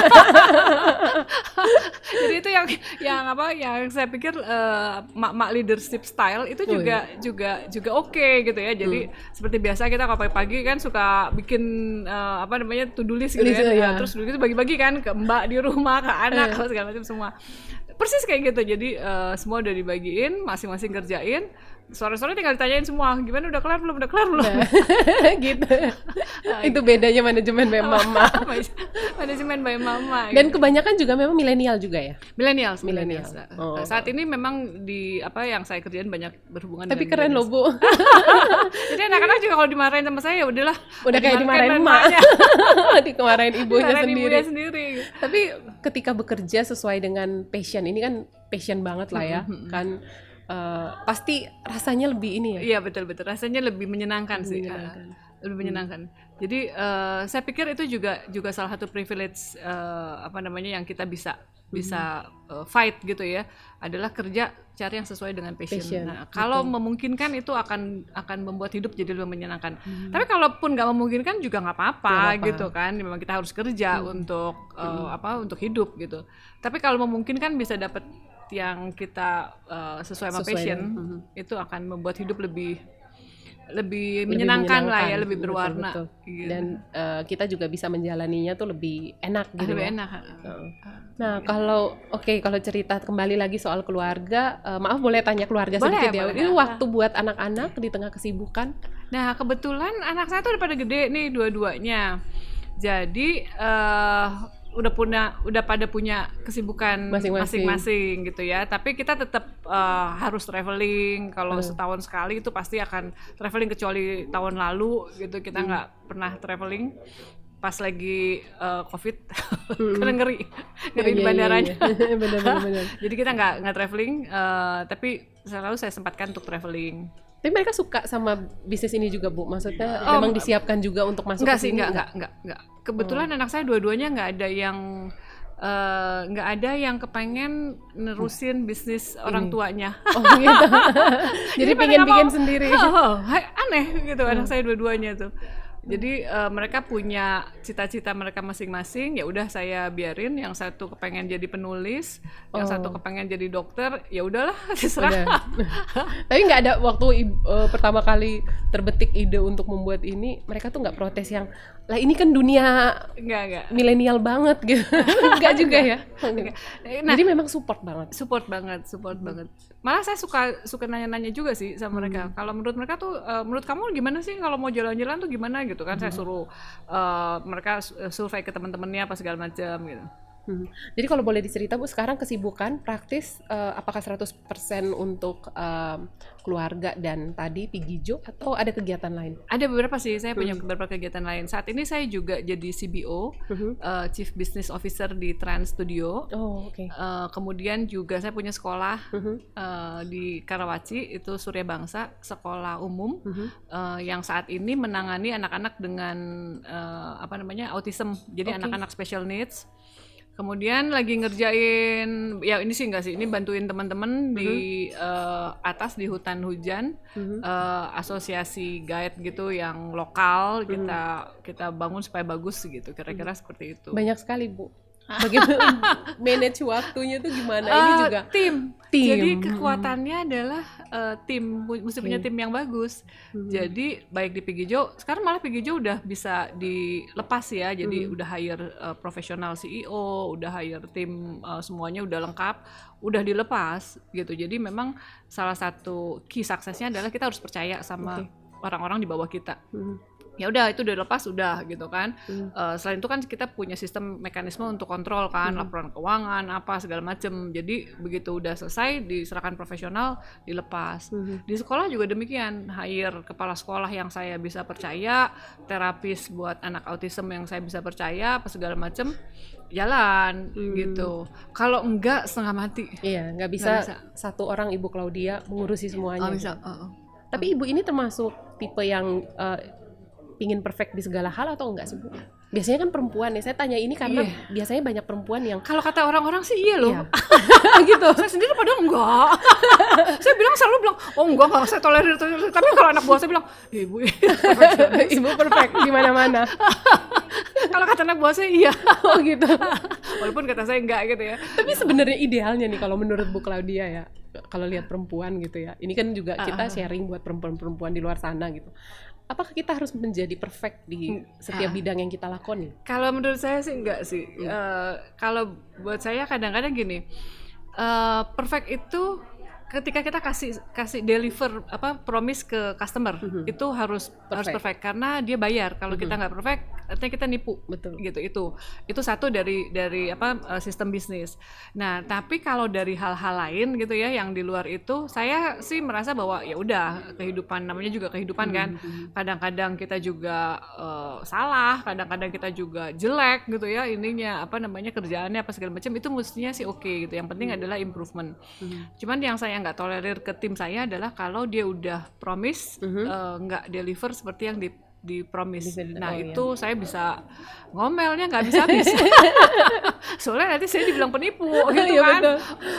[laughs] jadi itu yang yang apa yang saya pikir uh, mak-mak leadership style itu juga oh, iya. juga juga oke okay, gitu ya jadi hmm. seperti biasa kita kalau pagi-pagi kan suka bikin uh, apa namanya to do list gitu ya, ya. terus dulu itu bagi-bagi kan ke mbak di rumah ke anak eh. segala macam semua persis kayak gitu. Jadi uh, semua udah dibagiin masing-masing kerjain sore-sore tinggal ditanyain semua gimana udah kelar belum? Udah kelar belum? Nah, [laughs] gitu. Nah, itu bedanya manajemen by mama. [laughs] manajemen by mama dan gitu. kebanyakan juga memang milenial juga ya? Milenial milenial. oh. saat ini memang di apa yang saya kerjain banyak berhubungan tapi keren loh bu. [laughs] Jadi anak-anak juga kalau dimarahin sama saya ya udahlah udah kayak dimarahin emak. dimarahin ibunya sendiri. ibunya sendiri. Tapi ketika bekerja sesuai dengan passion ini kan passion banget lah ya kan uh, pasti rasanya lebih ini ya. Iya betul betul rasanya lebih menyenangkan lebih sih. Menyenangkan. Uh, lebih menyenangkan. Hmm. Jadi uh, saya pikir itu juga juga salah satu privilege uh, apa namanya yang kita bisa bisa uh, fight gitu ya adalah kerja cari yang sesuai dengan passion. passion nah, kalau betul. memungkinkan itu akan akan membuat hidup jadi lebih menyenangkan. Hmm. Tapi kalaupun nggak memungkinkan juga nggak apa-apa gitu kan. Memang kita harus kerja hmm. untuk uh, hmm. apa untuk hidup gitu. Tapi kalau memungkinkan bisa dapat yang kita uh, sesuai sama passion dengan, uh, itu akan membuat hidup lebih lebih, lebih menyenangkan, lah ya lebih berwarna. betul, betul. Gitu. dan uh, kita juga bisa menjalaninya tuh lebih enak gitu lebih ya. enak. Nah kalau oke okay, kalau cerita kembali lagi soal keluarga uh, maaf boleh tanya keluarga boleh, sedikit ya. ini waktu buat anak-anak di tengah kesibukan? Nah kebetulan anak saya tuh udah pada gede nih dua-duanya. Jadi uh, udah punya udah pada punya kesibukan masing-masing gitu ya tapi kita tetap uh, harus traveling kalau hmm. setahun sekali itu pasti akan traveling kecuali tahun lalu gitu kita hmm. nggak hmm. pernah traveling pas lagi uh, covid hmm. [laughs] karena ngeri ngeri di iya, bandaranya [laughs] ya, ya. bener, bener, bener. [laughs] jadi kita nggak nggak traveling uh, tapi selalu saya sempatkan untuk traveling tapi mereka suka sama bisnis ini juga bu maksudnya oh, memang disiapkan juga untuk masuk enggak ke sini sih enggak enggak enggak, enggak kebetulan oh. anak saya dua-duanya nggak ada yang eh, nggak uh, ada yang kepengen nerusin bisnis Ini. orang tuanya. [laughs] Oh gitu. [laughs] Jadi, Jadi pengen bikin mau, sendiri. Oh, oh, aneh gitu hmm. anak saya dua-duanya tuh jadi uh, mereka punya cita-cita mereka masing-masing ya udah saya biarin yang satu kepengen jadi penulis oh. yang satu oh. kepengen jadi dokter ya udahlah [laughs] terserah tapi nggak ada waktu uh, pertama kali terbetik ide untuk membuat ini mereka tuh nggak protes yang lah ini kan dunia nggak nggak milenial banget gitu. [laughs] Nggak juga ya. Nah, jadi memang support banget. support banget support hmm. banget. Malah saya suka suka nanya-nanya juga sih sama mereka. Hmm. kalau menurut mereka tuh uh, menurut kamu gimana sih kalau mau jalan-jalan tuh gimana gitu kan? Hmm. saya suruh uh, mereka survei ke teman-temannya apa segala macam gitu Hmm. Jadi kalau boleh dicerita Bu, sekarang kesibukan praktis uh, apakah 100% untuk uh, keluarga dan tadi Pigijo atau ada kegiatan lain? Ada beberapa sih, saya punya hmm. beberapa kegiatan lain. Saat ini saya juga jadi CBO, hmm. uh, Chief Business Officer di Trans Studio. Oh, oke. Okay. Uh, kemudian juga saya punya sekolah hmm. uh, di Karawaci, itu Surya Bangsa, sekolah umum hmm. uh, yang saat ini menangani anak-anak dengan uh, apa namanya autism, jadi anak-anak okay. special needs. Kemudian lagi ngerjain ya ini sih enggak sih ini bantuin teman-teman uh -huh. di uh, atas di hutan hujan uh -huh. uh, asosiasi guide gitu yang lokal uh -huh. kita kita bangun supaya bagus gitu kira-kira uh -huh. seperti itu. Banyak sekali Bu. Bagaimana [laughs] manage waktunya tuh gimana? Uh, ini juga tim. tim. Jadi kekuatannya hmm. adalah uh, tim, mesti okay. punya tim yang bagus. Hmm. Jadi baik di Pigijo, sekarang malah Pigijo udah bisa dilepas ya. Jadi hmm. udah hire uh, profesional CEO, udah hire tim uh, semuanya udah lengkap, udah dilepas gitu. Jadi memang salah satu key suksesnya adalah kita harus percaya sama orang-orang okay. di bawah kita. Hmm ya udah itu udah lepas udah gitu kan hmm. uh, selain itu kan kita punya sistem mekanisme untuk kontrol kan hmm. laporan keuangan apa segala macem jadi begitu udah selesai diserahkan profesional dilepas hmm. di sekolah juga demikian hire kepala sekolah yang saya bisa percaya terapis buat anak autism yang saya bisa percaya apa segala macem jalan hmm. gitu kalau enggak setengah mati iya nggak bisa, bisa satu orang ibu Claudia mengurusi semuanya oh, bisa. Uh, uh. tapi ibu ini termasuk tipe yang uh, pingin perfect di segala hal atau enggak sih Bu? Biasanya kan perempuan ya. Saya tanya ini karena yeah. biasanya banyak perempuan yang kalau kata orang-orang sih iya loh. Iya. [laughs] gitu. Saya sendiri padahal enggak. [laughs] saya bilang selalu bilang, "Oh enggak, enggak saya tolerir." Tapi kalau anak buah saya bilang, "Ibu, [laughs] ibu perfect di mana-mana." kalau kata anak buah saya iya. oh gitu. Walaupun kata saya enggak gitu ya. Tapi sebenarnya idealnya nih kalau menurut Bu Claudia ya, kalau lihat perempuan gitu ya. Ini kan juga kita sharing buat perempuan-perempuan di luar sana gitu apakah kita harus menjadi perfect di hmm. setiap ah. bidang yang kita lakoni? Kalau menurut saya sih enggak sih. Hmm. Uh, kalau buat saya kadang-kadang gini, uh, perfect itu ketika kita kasih kasih deliver apa promise ke customer mm-hmm. itu harus perfect. harus perfect karena dia bayar kalau mm-hmm. kita nggak perfect artinya kita nipu betul. gitu. Itu itu satu dari dari apa uh, sistem bisnis. Nah tapi kalau dari hal-hal lain gitu ya yang di luar itu saya sih merasa bahwa ya udah kehidupan namanya juga kehidupan kan. mm-hmm. kadang-kadang kita juga uh, salah kadang-kadang kita juga jelek gitu ya ininya apa namanya kerjaannya apa segala macam itu mestinya sih oke okay, gitu. Yang penting adalah improvement. Cuman yang saya nggak tolerir ke tim saya adalah kalau dia udah promise uh, nggak deliver seperti yang di di promise. Nah, oh, itu iya. saya bisa ngomelnya nggak bisa habis. [laughs] Soalnya nanti saya dibilang penipu [laughs] gitu iya, kan.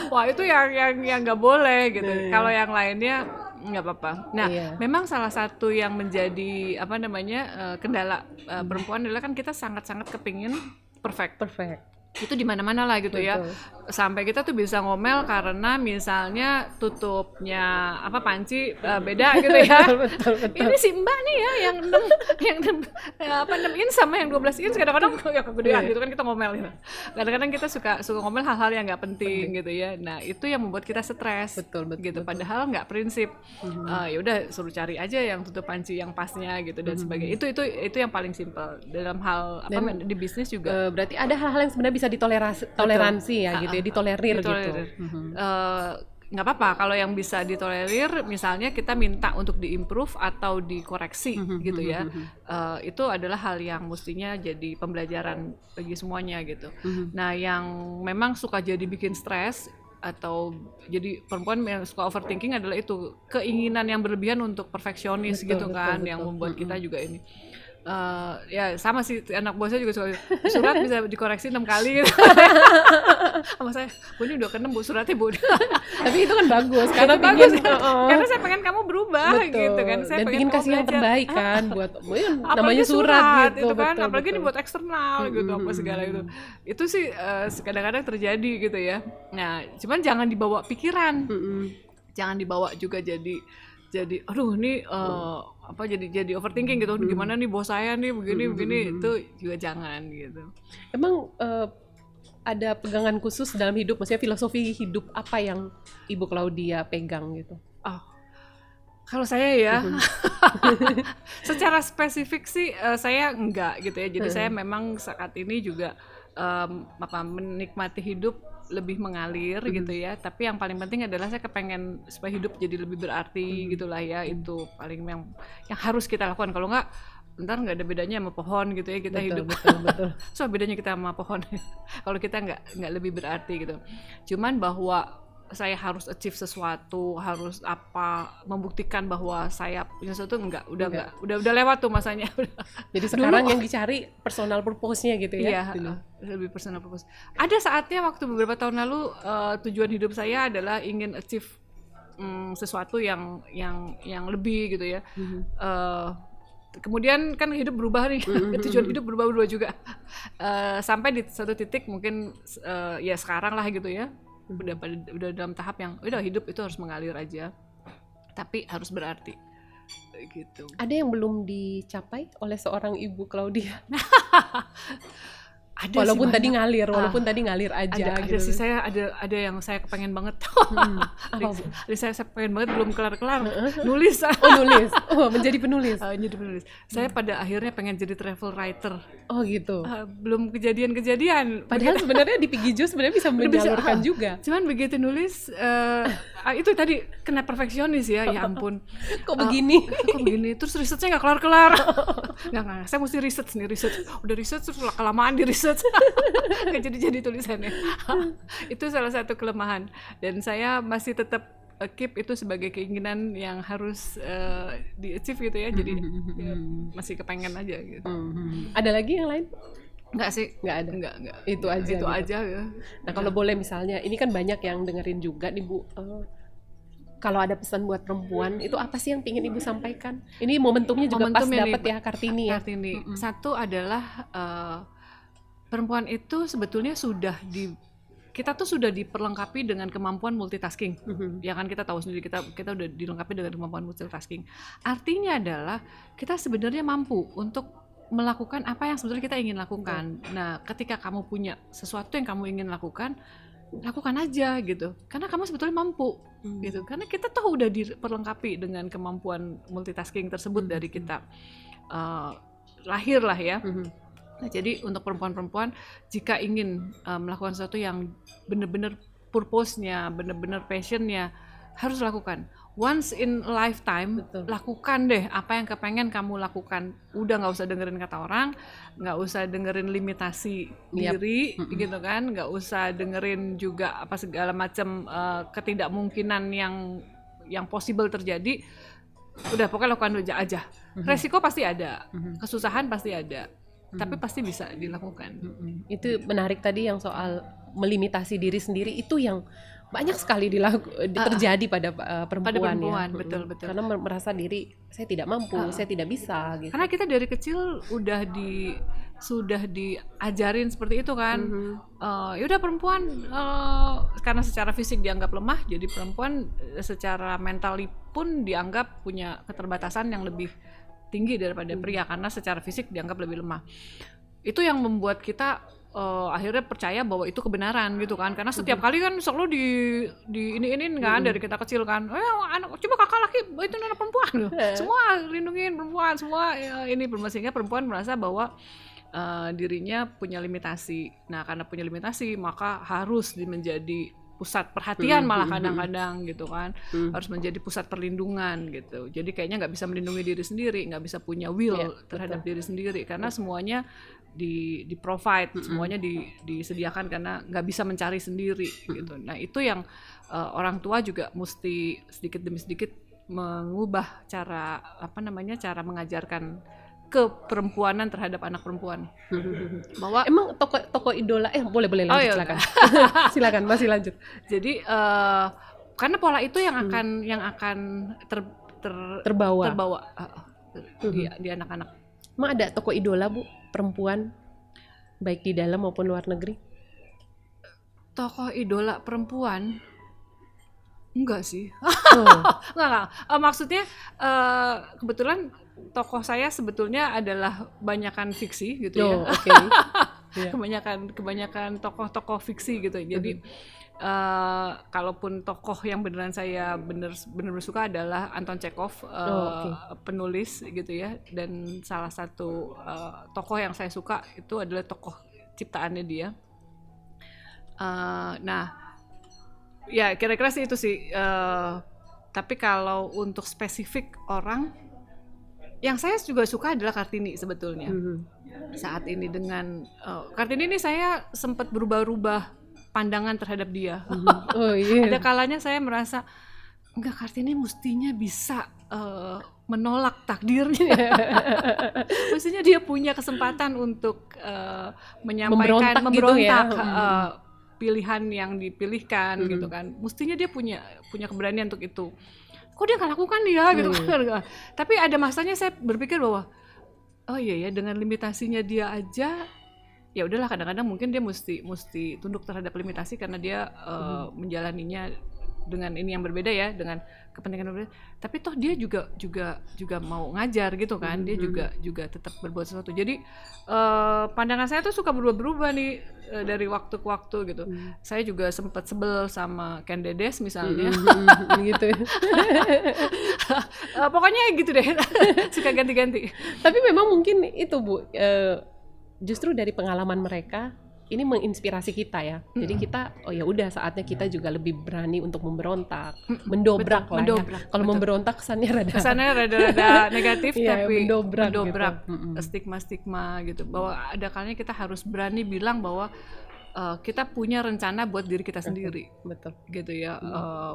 Wah, itu yang yang yang nggak boleh gitu. Iya. Kalau yang lainnya nggak apa-apa. Nah, iya. memang salah satu yang menjadi apa namanya uh, kendala uh, perempuan adalah kan kita sangat-sangat kepingin perfect. Perfect itu di mana-mana lah gitu ya. Betul. ya sampai kita tuh bisa ngomel karena misalnya tutupnya apa panci uh, beda gitu ya [laughs] betul, betul. ini si mbak nih ya yang 6 yang 6, ya, apa 6 inch sama yang 12 inch kadang-kadang ya kegedean yeah. gitu kan kita ngomel gitu kadang-kadang kita suka suka ngomel hal-hal yang nggak penting, penting gitu ya nah itu yang membuat kita stres betul, betul gitu betul. padahal nggak prinsip mm-hmm. uh, ya udah suruh cari aja yang tutup panci yang pasnya gitu dan mm-hmm. sebagainya itu itu itu yang paling simpel dalam hal apa dan, di bisnis juga uh, berarti ada hal-hal yang sebenarnya bisa ditoleransi toleransi ya gitu ya ditolerir, ditolerir. gitu. Mm-hmm. Uh, nggak apa-apa kalau yang bisa ditolerir misalnya kita minta untuk diimprove atau dikoreksi mm-hmm. gitu ya uh, itu adalah hal yang mestinya jadi pembelajaran bagi semuanya gitu mm-hmm. nah yang memang suka jadi bikin stres atau jadi perempuan yang suka overthinking adalah itu keinginan yang berlebihan untuk perfeksionis betul, gitu kan betul, yang membuat mm-hmm. kita juga ini uh, ya sama sih anak buah saya juga suka surat bisa dikoreksi enam kali gitu. [laughs] sama saya bu ini udah keenam bu suratnya bu [laughs] tapi itu kan bagus karena bagus kan? uh, karena saya pengen kamu berubah betul. gitu kan saya dan pengen kasih yang terbaik kan [laughs] buat ya, namanya surat, surat gitu itu kan betul, apalagi betul. ini buat eksternal hmm, gitu apa segala itu itu sih uh, kadang-kadang terjadi gitu ya nah cuman jangan dibawa pikiran hmm. jangan dibawa juga jadi jadi aduh ini uh, apa jadi jadi overthinking gitu hmm. gimana nih bos saya nih begini hmm. begini itu juga jangan gitu emang uh, ada pegangan khusus dalam hidup maksudnya filosofi hidup apa yang ibu Claudia pegang gitu oh kalau saya ya hmm. [laughs] secara spesifik sih uh, saya enggak gitu ya jadi hmm. saya memang saat ini juga um, apa menikmati hidup lebih mengalir hmm. gitu ya tapi yang paling penting adalah saya kepengen supaya hidup jadi lebih berarti hmm. gitulah ya itu paling yang yang harus kita lakukan kalau nggak ntar nggak ada bedanya sama pohon gitu ya kita betul, hidup betul, betul. [laughs] so bedanya kita sama pohon [laughs] kalau kita nggak nggak lebih berarti gitu cuman bahwa saya harus achieve sesuatu harus apa membuktikan bahwa saya punya sesuatu enggak. Udah enggak, enggak. udah udah lewat tuh masanya. [laughs] Jadi sekarang Dulu, yang dicari personal purpose-nya gitu ya iya, lebih personal purpose. Ada saatnya waktu beberapa tahun lalu uh, tujuan hidup saya adalah ingin achieve um, sesuatu yang yang yang lebih gitu ya. Mm -hmm. uh, kemudian kan hidup berubah nih. Mm-hmm. [laughs] tujuan hidup berubah-ubah juga. Uh, sampai di satu titik mungkin uh, ya sekarang lah gitu ya udah pada udah dalam tahap yang udah hidup itu harus mengalir aja. Tapi harus berarti. Gitu. Ada yang belum dicapai oleh seorang ibu Claudia [laughs] ada walaupun tadi ngalir walaupun ah, tadi ngalir aja ada, gitu. ada sih saya ada ada yang saya kepengen banget. [laughs] Hmm, ada saya, saya pengen banget belum kelar kelar nulis. [laughs] Oh nulis. Oh menjadi penulis. Uh, [laughs] menjadi penulis. Saya hmm. pada akhirnya pengen jadi travel writer. Oh gitu. Uh, belum kejadian-kejadian. Padahal sebenarnya di Piggy sebenarnya bisa menyalurkan bisa, juga. Cuman begitu nulis uh, uh, itu tadi kena perfeksionis ya ya ampun. Kok begini? uh, kok begini? Terus risetnya nggak kelar kelar nggak nggak. Saya mesti riset nih riset. Udah riset terus kelamaan di riset [laughs] nggak jadi jadi tulisannya [laughs] itu salah satu kelemahan dan saya masih tetap uh, keep itu sebagai keinginan yang harus uh, di achieve gitu ya jadi ya, masih kepengen aja gitu ada lagi yang lain Enggak sih, enggak ada. Enggak, enggak. Itu aja. Itu gitu. aja ya. Nah, kalau boleh misalnya, ini kan banyak yang dengerin juga nih Bu. Uh, kalau ada pesan buat perempuan itu apa sih yang ingin ibu sampaikan? Ini momentumnya juga Momentum pas dapat ya Kartini ya. Kartini. Mm -hmm. Satu adalah uh, perempuan itu sebetulnya sudah di kita tuh sudah diperlengkapi dengan kemampuan multitasking. Mm-hmm. Ya kan kita tahu sendiri kita kita udah dilengkapi dengan kemampuan multitasking. Artinya adalah kita sebenarnya mampu untuk melakukan apa yang sebenarnya kita ingin lakukan. Mm-hmm. Nah, ketika kamu punya sesuatu yang kamu ingin lakukan, lakukan aja gitu karena kamu sebetulnya mampu hmm. gitu karena kita tuh udah diperlengkapi dengan kemampuan multitasking tersebut hmm. dari kita uh, lahir lah ya hmm. Nah jadi untuk perempuan-perempuan jika ingin uh, melakukan sesuatu yang benar-benar purpose-nya benar-benar passion-nya harus lakukan once in a lifetime Betul. lakukan deh apa yang kepengen kamu lakukan udah nggak usah dengerin kata orang nggak usah dengerin limitasi yep. diri mm -hmm. gitu kan nggak usah dengerin juga apa segala macam uh, ketidakmungkinan yang yang possible terjadi udah pokoknya lakukan aja aja mm -hmm. resiko pasti ada mm -hmm. kesusahan pasti ada -hmm. tapi pasti bisa dilakukan mm -hmm. itu menarik tadi yang soal melimitasi diri sendiri itu yang banyak sekali dilaku, uh, terjadi pada uh, perempuan, pada perempuan ya. betul betul karena merasa diri saya tidak mampu uh, saya tidak bisa gitu karena kita dari kecil udah di sudah diajarin seperti itu kan mm -hmm. uh, ya udah perempuan uh, karena secara fisik dianggap lemah jadi perempuan secara mental pun dianggap punya keterbatasan yang lebih tinggi daripada mm -hmm. pria karena secara fisik dianggap lebih lemah. Itu yang membuat kita uh, akhirnya percaya bahwa itu kebenaran gitu kan. Karena setiap mm -hmm. kali kan selalu di di ini ini kan mm -hmm. dari kita kecil kan. Eh anak coba kakak laki itu anak perempuan loh. Semua lindungin perempuan semua ya, ini sehingga perempuan merasa bahwa uh, dirinya punya limitasi. Nah karena punya limitasi maka harus menjadi pusat perhatian malah kadang-kadang gitu kan. Hmm. harus menjadi pusat perlindungan gitu. Jadi kayaknya nggak bisa melindungi diri sendiri nggak bisa punya will yeah, terhadap betul. diri sendiri karena semuanya di di provide semuanya di, disediakan karena nggak bisa mencari sendiri gitu. Nah itu yang uh, orang tua juga mesti sedikit demi sedikit mengubah cara apa namanya cara mengajarkan keperempuanan terhadap anak perempuan [laughs] bahwa emang toko toko idola eh boleh boleh lanjut oh, iya, silakan [laughs] silakan masih lanjut jadi uh, karena pola itu yang hmm. akan hmm. yang akan ter, ter terbawa terbawa uh, di di anak-anak emang ada toko idola bu perempuan baik di dalam maupun luar negeri? Tokoh idola perempuan? Enggak sih. Oh. [laughs] enggak, enggak. Uh, maksudnya uh, kebetulan tokoh saya sebetulnya adalah banyakan fiksi gitu ya. oh, ya. Okay. yeah. kebanyakan kebanyakan tokoh-tokoh fiksi gitu. Jadi mm-hmm uh, kalaupun tokoh yang beneran saya bener bener suka adalah Anton Chekhov uh, oh, okay. penulis gitu ya dan salah satu uh, tokoh yang saya suka itu adalah tokoh ciptaannya dia. Uh, nah, ya kira-kira sih itu sih. Uh, tapi kalau untuk spesifik orang, yang saya juga suka adalah Kartini sebetulnya. Mm -hmm. Saat ini dengan uh, Kartini ini saya sempat berubah-ubah pandangan terhadap dia. Mm -hmm. Oh iya. [laughs] Ada kalanya saya merasa enggak Kartini mestinya bisa uh, menolak takdirnya. [laughs] mestinya dia punya kesempatan untuk uh, menyampaikan memberontak, memberontak gitu ya. uh, pilihan yang dipilihkan hmm. gitu kan. Mestinya dia punya punya keberanian untuk itu. Kok dia nggak lakukan dia gitu hmm. kan. Tapi ada masanya saya berpikir bahwa oh iya ya dengan limitasinya dia aja ya udahlah kadang-kadang mungkin dia mesti mesti tunduk terhadap limitasi karena dia uh, hmm. menjalaninya dengan ini yang berbeda ya dengan kepentingan berbeda. Tapi toh dia juga juga juga mau ngajar gitu kan dia mm-hmm. juga juga tetap berbuat sesuatu. Jadi uh, pandangan saya tuh suka berubah-berubah nih uh, dari waktu ke waktu gitu. Mm. saya juga sempat sebel sama Ken Dedes misalnya. Mm-hmm. [laughs] gitu uh, pokoknya gitu deh. [laughs] Suka ganti-ganti. Tapi memang mungkin itu bu uh, justru dari pengalaman mereka ini menginspirasi kita ya. Mm-hmm. Jadi kita oh ya udah saatnya kita juga lebih berani untuk memberontak, mm-hmm. mendobrak Betul, lah ya. mendobrak, ya. Kalau memberontak kesannya rada kesannya rada-rada [laughs] negatif iya, tapi mendobrak, mendobrak gitu. stigma-stigma gitu. Bahwa ada kalanya kita harus berani bilang bahwa uh, kita punya rencana buat diri kita sendiri. Betul. Gitu ya. Mm-hmm. Uh,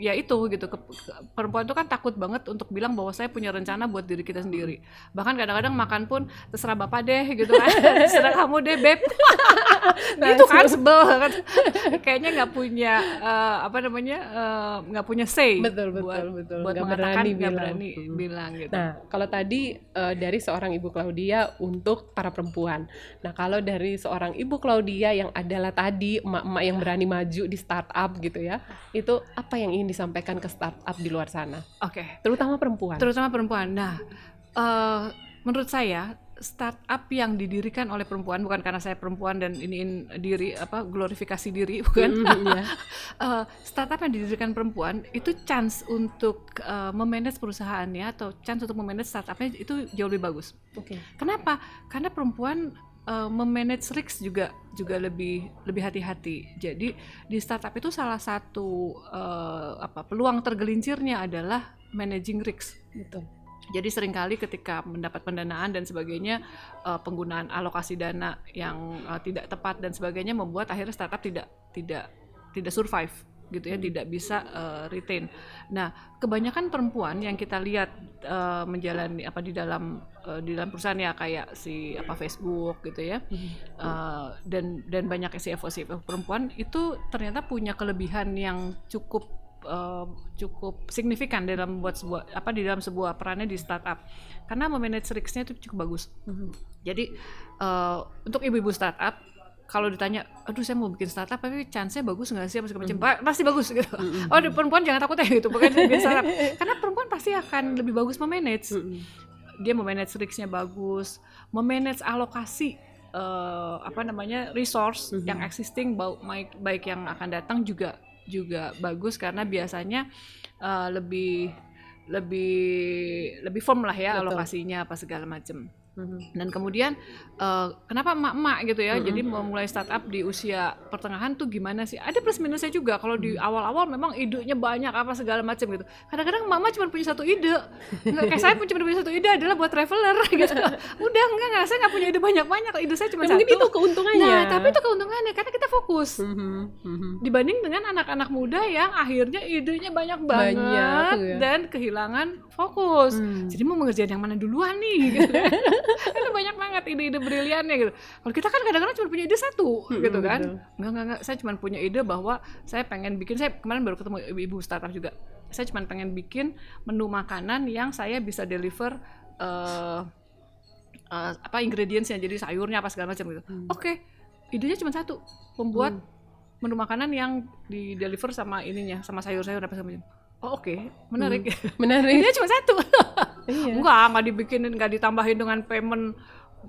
ya itu gitu ke, ke, perempuan itu kan takut banget untuk bilang bahwa saya punya rencana buat diri kita sendiri. Bahkan kadang-kadang makan pun terserah bapak deh gitu kan. [laughs] Terserah kamu deh beb. [laughs] Nah, itu kan sebel kan kayaknya nggak punya uh, apa namanya eh, nggak uh, punya say betul betul buat, betul. buat gak mengatakan berani bilang. berani hmm. bilang gitu. Nah kalau tadi uh, dari seorang ibu Claudia untuk para perempuan. Nah kalau dari seorang ibu Claudia yang adalah tadi emak-emak yang berani maju di startup gitu ya itu apa yang ingin disampaikan ke startup di luar sana? Oke, okay. terutama perempuan. Terutama perempuan. Nah, uh, menurut saya startup yang didirikan oleh perempuan bukan karena saya perempuan dan ini diri apa glorifikasi diri [laughs] bukan mm, yeah. [laughs] uh, startup yang didirikan perempuan itu chance untuk uh, memanage perusahaannya atau chance untuk memanage startupnya itu jauh lebih bagus. Oke. Okay. Kenapa? Karena perempuan uh, memanage risk juga juga lebih lebih hati-hati. Jadi di startup itu salah satu uh, apa peluang tergelincirnya adalah managing risk. Gitu. Jadi sering kali ketika mendapat pendanaan dan sebagainya uh, penggunaan alokasi dana yang uh, tidak tepat dan sebagainya membuat akhirnya startup tidak tidak tidak survive gitu ya hmm. tidak bisa uh, retain. Nah kebanyakan perempuan yang kita lihat uh, menjalani apa di dalam uh, di dalam perusahaan ya kayak si apa Facebook gitu ya uh, dan dan banyak CFO CFO perempuan itu ternyata punya kelebihan yang cukup uh, cukup signifikan dalam buat sebuah apa di dalam sebuah perannya di startup karena memanage risknya itu cukup bagus. Hmm. Jadi uh, untuk ibu-ibu startup kalau ditanya, aduh saya mau bikin startup tapi chance-nya bagus nggak sih apa segala macam, mm. pasti bagus gitu. Mm. Oh perempuan jangan takut ya gitu, pokoknya bikin startup. [laughs] Karena perempuan pasti akan lebih bagus memanage. Mm. Dia memanage risk-nya bagus, memanage alokasi uh, apa namanya resource mm -hmm. yang existing baik baik yang akan datang juga juga bagus karena biasanya uh, lebih lebih lebih firm lah ya Betul. alokasinya apa segala macam. Mm-hmm. Dan kemudian uh, kenapa emak-emak gitu ya? Mm-hmm. Jadi memulai startup di usia pertengahan tuh gimana sih? Ada plus minusnya juga. Kalau di mm-hmm. awal-awal memang idenya banyak apa segala macam gitu. Kadang-kadang mama cuma punya satu ide. Nggak, kayak saya pun cuma punya satu ide adalah buat traveler [laughs] gitu. Udah enggak enggak saya nggak punya ide banyak-banyak. Ide saya cuma ya, satu. Mungkin itu keuntungannya. Nah, tapi itu keuntungannya karena kita fokus. Mm-hmm. Dibanding dengan anak-anak muda yang akhirnya idenya banyak banget banyak, ya. dan kehilangan fokus. Mm. Jadi mau mengerjain yang mana duluan nih gitu. itu [laughs] banyak banget ide-ide briliannya gitu. Kalau kita kan kadang-kadang cuma punya ide satu hmm, gitu kan. Enggak, enggak, enggak. Saya cuma punya ide bahwa saya pengen bikin, saya kemarin baru ketemu ibu-ibu startup juga. Saya cuma pengen bikin menu makanan yang saya bisa deliver uh, uh, apa ingredientsnya jadi sayurnya apa segala macam gitu. Hmm. Oke, okay. idenya cuma satu, membuat hmm. menu makanan yang di deliver sama ininya, sama sayur-sayur apa segala macam. Oh oke, okay. menarik. Hmm. Menarik. Idenya [laughs] cuma satu iya. enggak nggak dibikinin nggak ditambahin dengan payment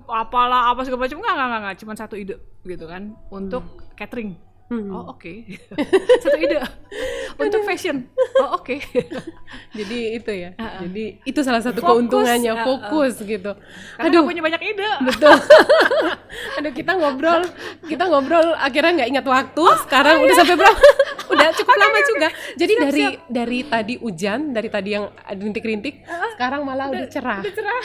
apalah apa segala macam enggak enggak enggak, enggak. cuma satu ide gitu kan untuk hmm. catering Hmm. Oh oke, okay. [laughs] satu ide [laughs] untuk fashion. Oh oke. Okay. [laughs] Jadi itu ya. Uh -uh. Jadi itu salah satu fokus, keuntungannya fokus uh -uh. gitu. Karena Aduh punya banyak ide. Betul. Aduh kita ngobrol, kita ngobrol akhirnya nggak ingat waktu. Oh, Sekarang oh, udah iya. sampai berapa? udah cukup lama juga. Jadi siap, dari siap. dari tadi hujan, dari tadi yang rintik-rintik, uh, sekarang malah udah, udah cerah. Udah cerah.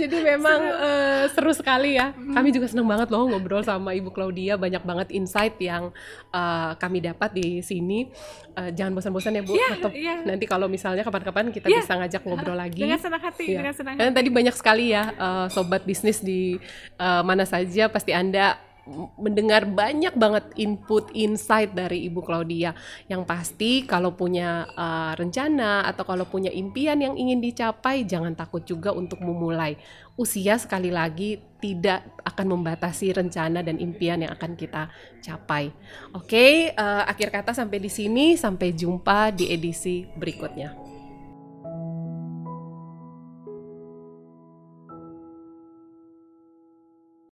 Jadi memang seru. Uh, seru sekali ya. Kami juga senang banget loh ngobrol sama Ibu Claudia, banyak banget insight yang uh, kami dapat di sini. Uh, jangan bosan-bosan ya Bu, yeah, tetap yeah. nanti kalau misalnya kapan-kapan kita yeah. bisa ngajak ngobrol lagi. Dengan senang hati, yeah. dengan senang hati. Karena tadi banyak sekali ya uh, sobat bisnis di uh, mana saja pasti Anda mendengar banyak banget input insight dari Ibu Claudia. Yang pasti kalau punya uh, rencana atau kalau punya impian yang ingin dicapai jangan takut juga untuk memulai. Usia sekali lagi tidak akan membatasi rencana dan impian yang akan kita capai. Oke okay, uh, akhir kata sampai di sini. Sampai jumpa di edisi berikutnya